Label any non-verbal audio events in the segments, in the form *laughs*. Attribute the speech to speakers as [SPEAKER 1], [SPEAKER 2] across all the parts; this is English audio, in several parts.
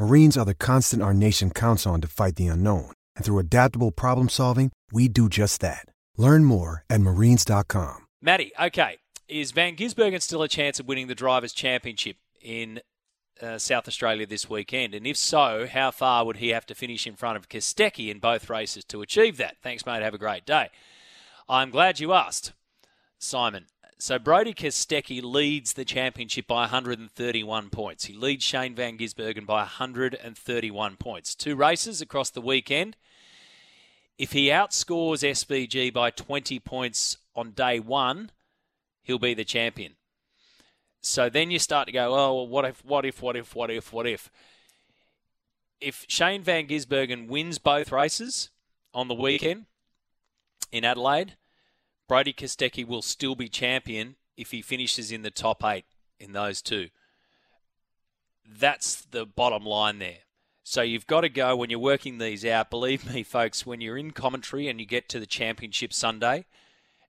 [SPEAKER 1] Marines are the constant our nation counts on to fight the unknown. And through adaptable problem solving, we do just that. Learn more at marines.com.
[SPEAKER 2] Matty, okay. Is Van Gisbergen still a chance of winning the Drivers' Championship in uh, South Australia this weekend? And if so, how far would he have to finish in front of Kostecki in both races to achieve that? Thanks, mate. Have a great day. I'm glad you asked, Simon. So Brodie Kostecki leads the championship by 131 points. He leads Shane Van Gisbergen by 131 points. Two races across the weekend. If he outscores SVG by 20 points on day one, he'll be the champion. So then you start to go, oh, well, what if, what if, what if, what if, what if? If Shane Van Gisbergen wins both races on the weekend in Adelaide, Brodie Kostecki will still be champion if he finishes in the top eight in those two. That's the bottom line there. So you've got to go when you're working these out. Believe me, folks, when you're in commentary and you get to the championship Sunday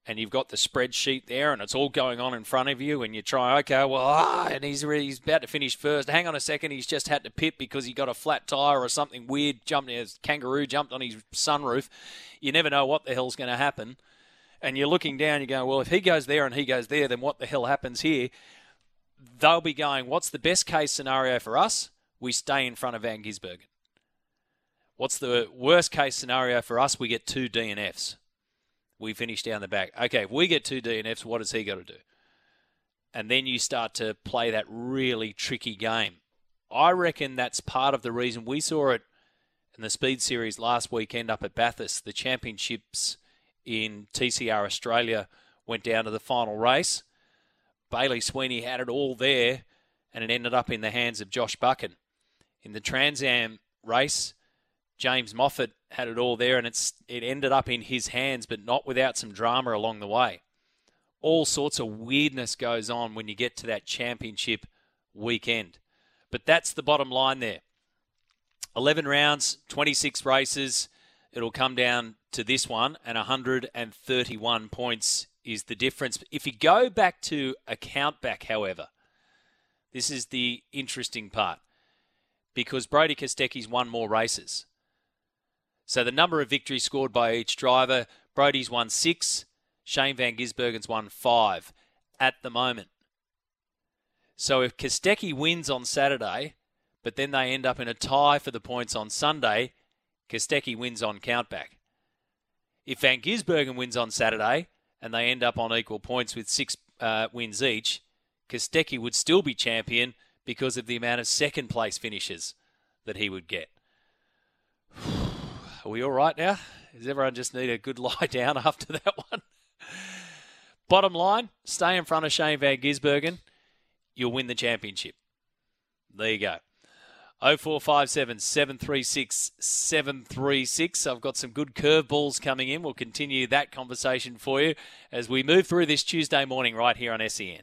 [SPEAKER 2] and you've got the spreadsheet there and it's all going on in front of you and you try, okay, well, ah, and he's, he's about to finish first. Hang on a second, he's just had to pit because he got a flat tyre or something weird, jumped, a kangaroo jumped on his sunroof. You never know what the hell's going to happen and you're looking down, you're going, well, if he goes there and he goes there, then what the hell happens here? They'll be going, what's the best case scenario for us? We stay in front of Van Gisbergen. What's the worst case scenario for us? We get two DNFs. We finish down the back. Okay, if we get two DNFs, what has he got to do? And then you start to play that really tricky game. I reckon that's part of the reason we saw it in the Speed Series last weekend up at Bathurst. The championships in TCR Australia went down to the final race. Bailey Sweeny had it all there, and it ended up in the hands of Josh Buchan. In the Trans Am race, James Moffat had it all there, and it's it ended up in his hands, but not without some drama along the way. All sorts of weirdness goes on when you get to that championship weekend. But that's the bottom line there. 11 rounds, 26 races. It'll come down to this one, and 131 points is the difference. If you go back to a count back, however, this is the interesting part because Brodie Kostecki's won more races. So the number of victories scored by each driver, Brodie's won six, Shane Van Gisbergen's won five at the moment. So if Kostecki wins on Saturday, but then they end up in a tie for the points on Sunday, Kostecki wins on countback. If Van Gisbergen wins on Saturday and they end up on equal points with six uh, wins each, Kostecki would still be champion because of the amount of second place finishes that he would get. *sighs* Are we all right now? Does everyone just need a good *laughs* lie down after that one? Bottom line, stay in front of Shane Van Gisbergen. You'll win the championship. There you go. 0457 736 736. I've got some good curveballs coming in. We'll continue that conversation for you as we move through this Tuesday morning right here on SEN.